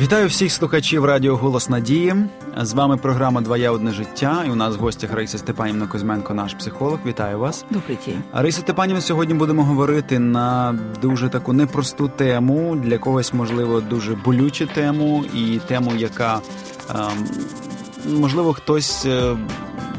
Вітаю всіх слухачів Радіо Голос Надії. З вами програма Двоє одне життя. І у нас в гостях Раїса Степанівна Кузьменко, наш психолог. Вітаю вас. Добрий день. Раїса Степанівна, сьогодні будемо говорити на дуже таку непросту тему, для когось, можливо, дуже болючу тему, і тему, яка ем, можливо хтось е,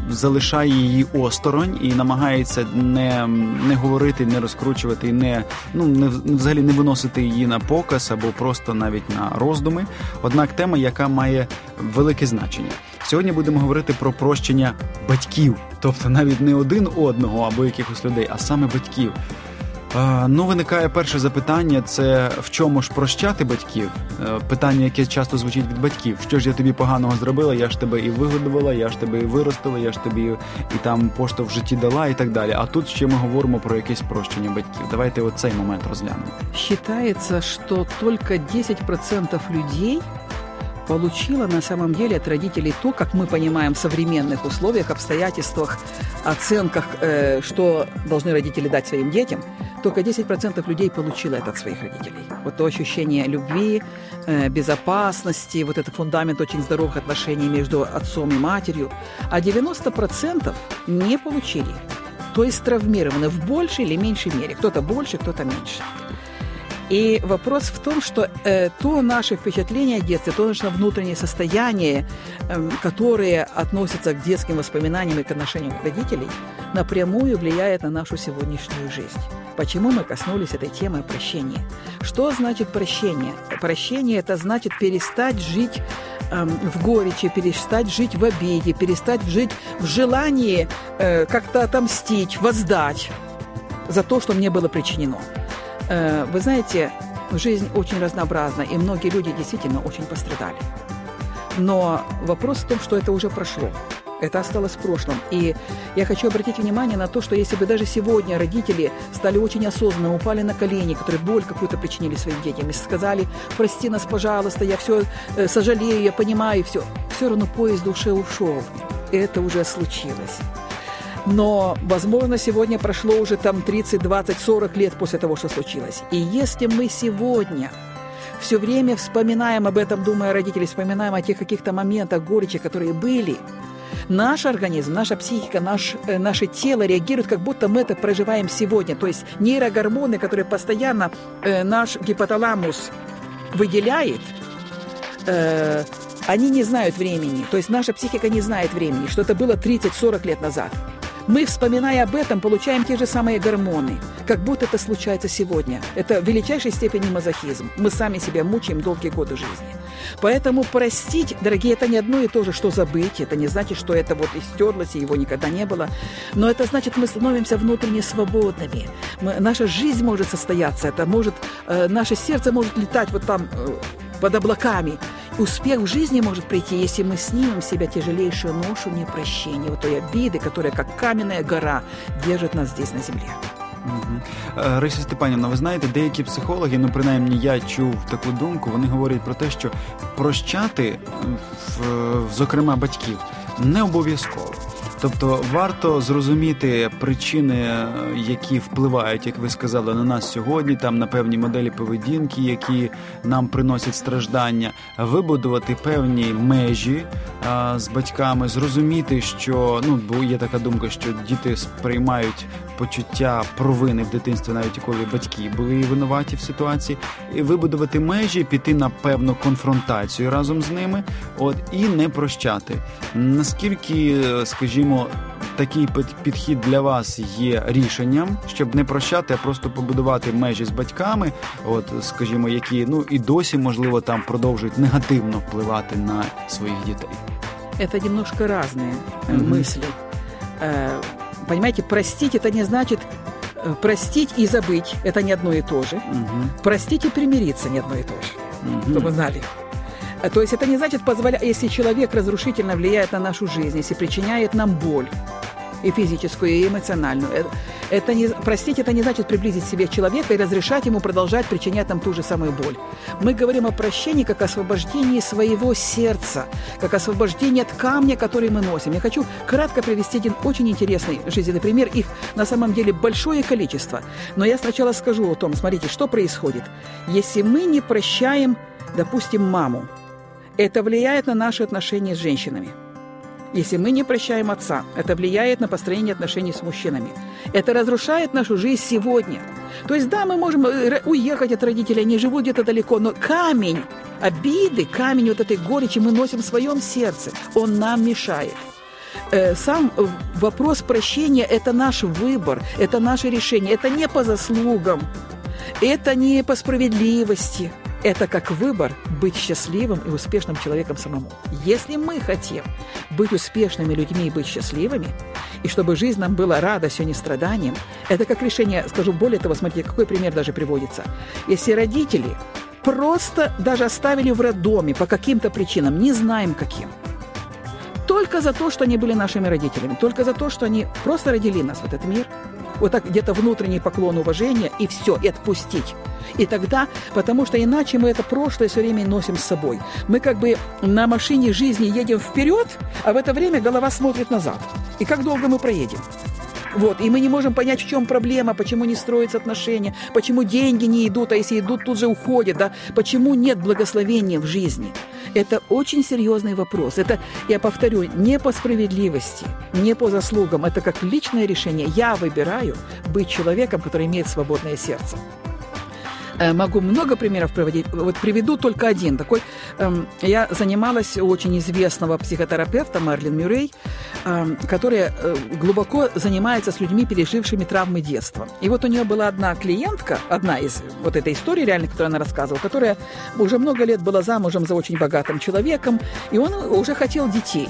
залишає її осторонь і намагається не не говорити, не розкручувати, і не ну не взагалі не виносити її на показ або просто навіть на роздуми. Однак тема, яка має велике значення. Сьогодні будемо говорити про прощення батьків, тобто навіть не один одного або якихось людей, а саме батьків. Ну, виникає перше запитання: це в чому ж прощати батьків? Е, питання, яке часто звучить від батьків. Що ж я тобі поганого зробила? Я ж тебе і вигодувала, я ж тебе і виростила, я ж тобі і там поштовх в житті дала, і так далі. А тут ще ми говоримо про якесь прощення батьків. Давайте оцей момент розглянемо. Считается, що тільки 10% людей получила на самом деле от родителей то, как мы понимаем в современных условиях, обстоятельствах, оценках, э, что должны родители дать своим детям, только 10% людей получило это от своих родителей. Вот то ощущение любви, э, безопасности, вот этот фундамент очень здоровых отношений между отцом и матерью. А 90% не получили. То есть травмированы в большей или меньшей мере. Кто-то больше, кто-то меньше. И вопрос в том, что э, то наше впечатление о детстве, то наше внутреннее состояние, э, которое относится к детским воспоминаниям и к отношению родителей, напрямую влияет на нашу сегодняшнюю жизнь. Почему мы коснулись этой темы прощения? Что значит прощение? Прощение – это значит перестать жить э, в горечи, перестать жить в обиде, перестать жить в желании э, как-то отомстить, воздать за то, что мне было причинено. Э, вы знаете, жизнь очень разнообразна, и многие люди действительно очень пострадали. Но вопрос в том, что это уже прошло. Это осталось в прошлом. И я хочу обратить внимание на то, что если бы даже сегодня родители стали очень осознанно, упали на колени, которые боль какую-то причинили своим детям, и сказали, прости нас, пожалуйста, я все э, сожалею, я понимаю, все, все равно поезд душе ушел. Это уже случилось. Но, возможно, сегодня прошло уже там 30, 20, 40 лет после того, что случилось. И если мы сегодня все время вспоминаем об этом, думая о родителях, вспоминаем о тех каких-то моментах горечи, которые были, наш организм, наша психика, наш, э, наше тело реагирует, как будто мы это проживаем сегодня. То есть нейрогормоны, которые постоянно э, наш гипоталамус выделяет, э, они не знают времени. То есть наша психика не знает времени, что это было 30-40 лет назад. Мы, вспоминая об этом, получаем те же самые гормоны, как будто это случается сегодня. Это в величайшей степени мазохизм. Мы сами себя мучаем долгие годы жизни. Поэтому простить, дорогие, это не одно и то же, что забыть. Это не значит, что это вот истерлось, и его никогда не было. Но это значит, мы становимся внутренне свободными. Мы, наша жизнь может состояться. Это может, э, наше сердце может летать вот там э, под облаками. Успех в жизни может прийти, если мы снимем с себя тяжелейшую ношу непрощения, вот той обиды, которая, как каменная гора, держит нас здесь на земле. Угу. Рися Степанівна, ви знаєте, деякі психологи, ну принаймні я чув таку думку, вони говорять про те, що прощати, зокрема батьків, не обов'язково. Тобто варто зрозуміти причини, які впливають, як ви сказали, на нас сьогодні, там на певні моделі поведінки, які нам приносять страждання, вибудувати певні межі а, з батьками, зрозуміти, що ну бо є така думка, що діти сприймають почуття провини в дитинстві, навіть коли батьки були винуваті в ситуації, і вибудувати межі, піти на певну конфронтацію разом з ними, от і не прощати. Наскільки, скажімо, такий підхід для вас є рішенням, щоб не прощати, а просто побудувати межі з батьками, от скажімо, які ну і досі можливо там продовжують негативно впливати на своїх дітей. Это немножко разные mm-hmm. мысли. Понимаете, простить это не значит э, простить и забыть. Это не одно и то же. Угу. Простить и примириться не одно и то же. Угу. Чтобы знали. Э, то есть это не значит позволять, если человек разрушительно влияет на нашу жизнь, если причиняет нам боль, и физическую, и эмоциональную. Э, это не, простить это не значит приблизить себе человека и разрешать ему продолжать причинять нам ту же самую боль. Мы говорим о прощении как освобождении своего сердца, как освобождении от камня, который мы носим. Я хочу кратко привести один очень интересный жизненный пример. Их на самом деле большое количество. Но я сначала скажу о том, смотрите, что происходит. Если мы не прощаем допустим, маму, это влияет на наши отношения с женщинами. Если мы не прощаем отца, это влияет на построение отношений с мужчинами. Это разрушает нашу жизнь сегодня. То есть, да, мы можем э, уехать от родителей, они живут где-то далеко, но камень обиды, камень вот этой горечи мы носим в своем сердце. Он нам мешает. Э, сам вопрос прощения – это наш выбор, это наше решение. Это не по заслугам, это не по справедливости – это как выбор быть счастливым и успешным человеком самому. Если мы хотим быть успешными людьми и быть счастливыми, и чтобы жизнь нам была радостью, а не страданием, это как решение, скажу более того, смотрите, какой пример даже приводится. Если родители просто даже оставили в роддоме по каким-то причинам, не знаем каким, только за то, что они были нашими родителями, только за то, что они просто родили нас в этот мир, вот так где-то внутренний поклон уважения, и все, и отпустить. И тогда, потому что иначе мы это прошлое все время носим с собой. Мы как бы на машине жизни едем вперед, а в это время голова смотрит назад. И как долго мы проедем? Вот, и мы не можем понять, в чем проблема, почему не строятся отношения, почему деньги не идут, а если идут, тут же уходят, да, почему нет благословения в жизни. Это очень серьезный вопрос. Это, я повторю, не по справедливости, не по заслугам, это как личное решение. Я выбираю быть человеком, который имеет свободное сердце. Э, могу много примеров приводить. Вот приведу только один. Такой, эм, я занималась у очень известного психотерапевта Марлин Мюррей, эм, которая э, глубоко занимается с людьми, пережившими травмы детства. И вот у нее была одна клиентка, одна из вот этой истории реальной, которую она рассказывала, которая уже много лет была замужем за очень богатым человеком, и он уже хотел детей.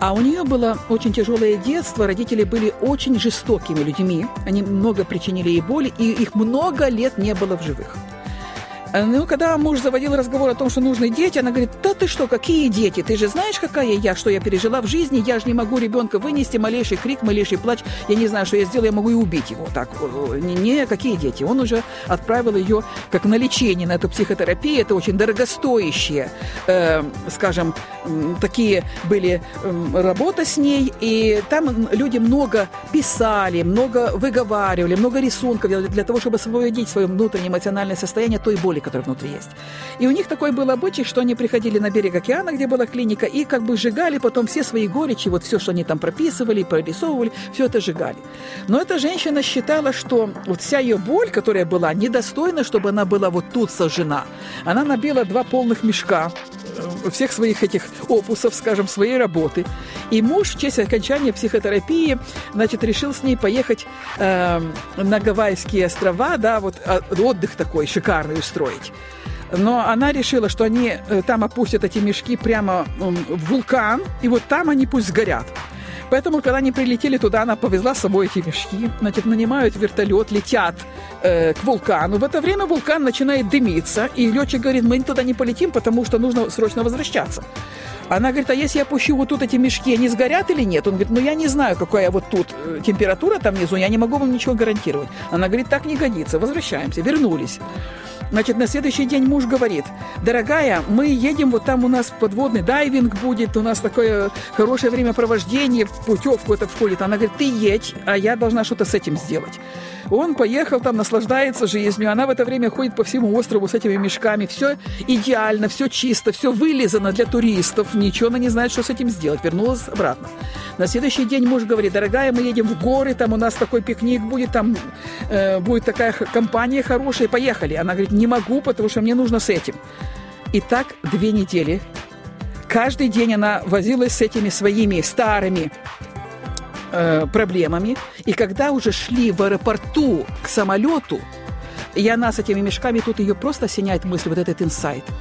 А у нее было очень тяжелое детство, родители были очень жестокими людьми, они много причинили ей боли, и их много лет не было в живых. Э, ну, когда муж заводил разговор о том, что нужны дети, она говорит, да ты что, какие дети? Ты же знаешь, какая я, что я пережила в жизни, я же не могу ребенка вынести, малейший крик, малейший плач, я не знаю, что я сделаю, я могу и убить его. Так, не, не какие дети. Он уже отправил ее как на лечение, на эту психотерапию, это очень дорогостоящие, э, скажем, такие были э, работа с ней, и там люди много писали, много выговаривали, много рисунков для, для того, чтобы освободить свое внутреннее эмоциональное состояние той боли, боли, которая внутри есть. И у них такой был обычай, что они приходили на берег океана, где была клиника, и как бы сжигали потом все свои горечи, вот все, что они там прописывали, прорисовывали, все это сжигали. Но эта женщина считала, что вот вся ее боль, которая была, недостойна, чтобы она была вот тут сожжена. Она набила два полных мешка всех своих этих опусов, скажем, своей работы. И муж в честь окончания психотерапии, значит, решил с ней поехать э, на Гавайские острова, да, вот а, отдых такой шикарный устроить. Но она решила, что они э, там опустят эти мешки прямо в вулкан, и вот там они пусть сгорят. Поэтому, когда они прилетели туда, она повезла с собой эти мешки, значит, нанимают вертолет, летят э, к вулкану. В это время вулкан начинает дымиться, и летчик говорит, мы туда не полетим, потому что нужно срочно возвращаться. Она говорит, а если я пущу вот тут эти мешки, они сгорят или нет? Он говорит, ну я не знаю, какая вот тут э, температура там внизу, я не могу вам ничего гарантировать. Она говорит, так не годится, возвращаемся, вернулись. Значит, на следующий день муж говорит, дорогая, мы едем, вот там у нас подводный дайвинг будет, у нас такое хорошее времяпровождение, путевку это входит. Она говорит, ты едь, а я должна что-то с этим сделать. Он поехал там, наслаждается жизнью, она в это время ходит по всему острову с этими мешками. Все идеально, все чисто, все вылизано для туристов. Ничего она не знает, что с этим сделать. Вернулась обратно. На следующий день муж говорит, дорогая, мы едем в горы, там у нас такой пикник будет, там э, будет такая компания хорошая, поехали. Она говорит, не могу, потому что мне нужно с этим. И так две недели. Каждый день она возилась с этими своими старыми э, проблемами. И когда уже шли в аэропорту к самолету, и она с этими мешками, тут ее просто осеняет мысль, вот этот инсайт –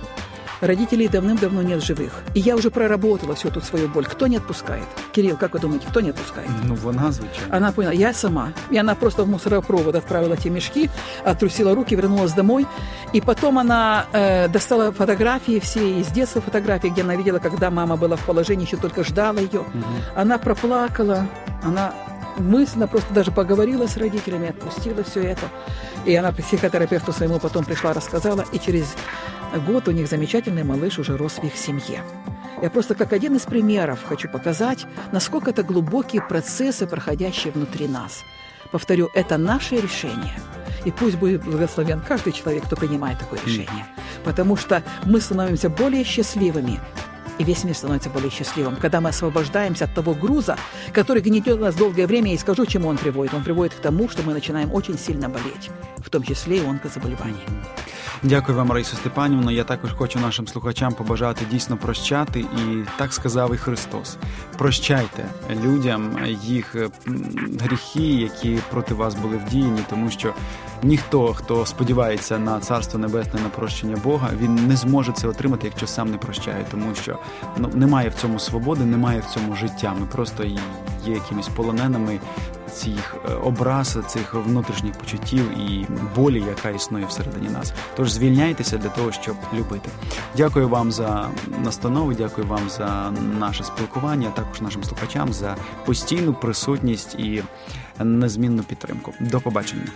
Родителей давным-давно нет живых. И я уже проработала всю тут свою боль. Кто не отпускает? Кирилл, как вы думаете, кто не отпускает? Ну, вона, звичайно. Она поняла, я сама. И она просто в мусоропровод отправила те мешки, отрусила руки, вернулась домой. И потом она э, достала фотографии все из детства фотографии, где она видела, когда мама была в положении, еще только ждала ее. Угу. Она проплакала, она мысленно просто даже поговорила с родителями, отпустила все это. И она психотерапевту своему потом пришла, рассказала, и через год у них замечательный малыш уже рос в их семье. Я просто как один из примеров хочу показать, насколько это глубокие процессы, проходящие внутри нас. Повторю, это наше решение. И пусть будет благословен каждый человек, кто принимает такое решение. потому что мы становимся более счастливыми, и весь мир становится более счастливым, когда мы освобождаемся от того груза, который гнетет нас долгое время, и скажу, чему он приводит. Он приводит к тому, что мы начинаем очень сильно болеть, в том числе и онкозаболевания. Дякую вам, Раїса Степанівна. Я також хочу нашим слухачам побажати дійсно прощати, і так сказав і Христос. Прощайте людям їх гріхи, які проти вас були вдіяні, тому що ніхто, хто сподівається на царство небесне, на прощення Бога, він не зможе це отримати, якщо сам не прощає, тому що ну немає в цьому свободи, немає в цьому життя. Ми просто є якимись полоненими цих е, образ, цих внутрішніх почуттів і болі, яка існує всередині нас. Тож звільняйтеся для того, щоб любити. Дякую вам за настанову, дякую вам за наше спілкування, також нашим слухачам за постійну присутність і незмінну підтримку. До побачення.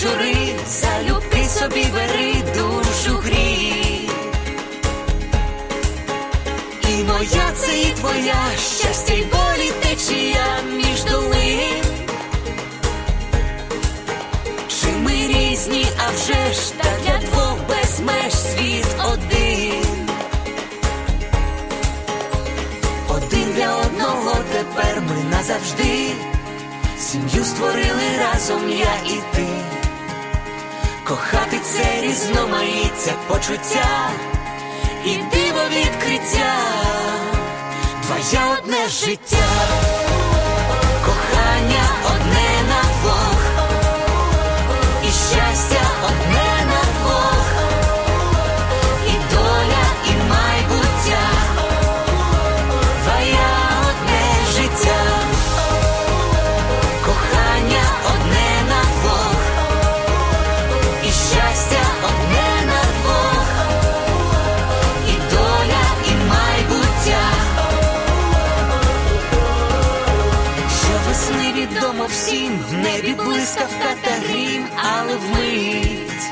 чури, залюбки собі бери душу грі І моя це і твоя щастя й болі течія між долин. Чи ми різні, а вже ж та для двох без меж світ один. Один для одного тепер ми назавжди. Сім'ю створили разом я і ти кохати це різноманіття почуття і диво відкриття, твоє одне життя, кохання одне на двох, і щастя одне блискавка та грім, але вмить.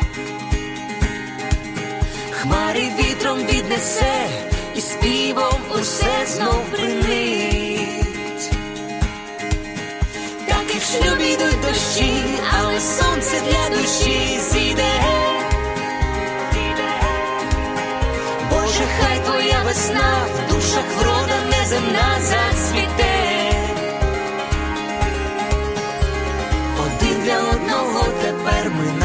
Хмари вітром віднесе і співом усе знов принить. Так і в шлюбі йдуть дощі, але сонце для душі зійде. Боже, хай твоя весна в душах врода неземна зацвіте.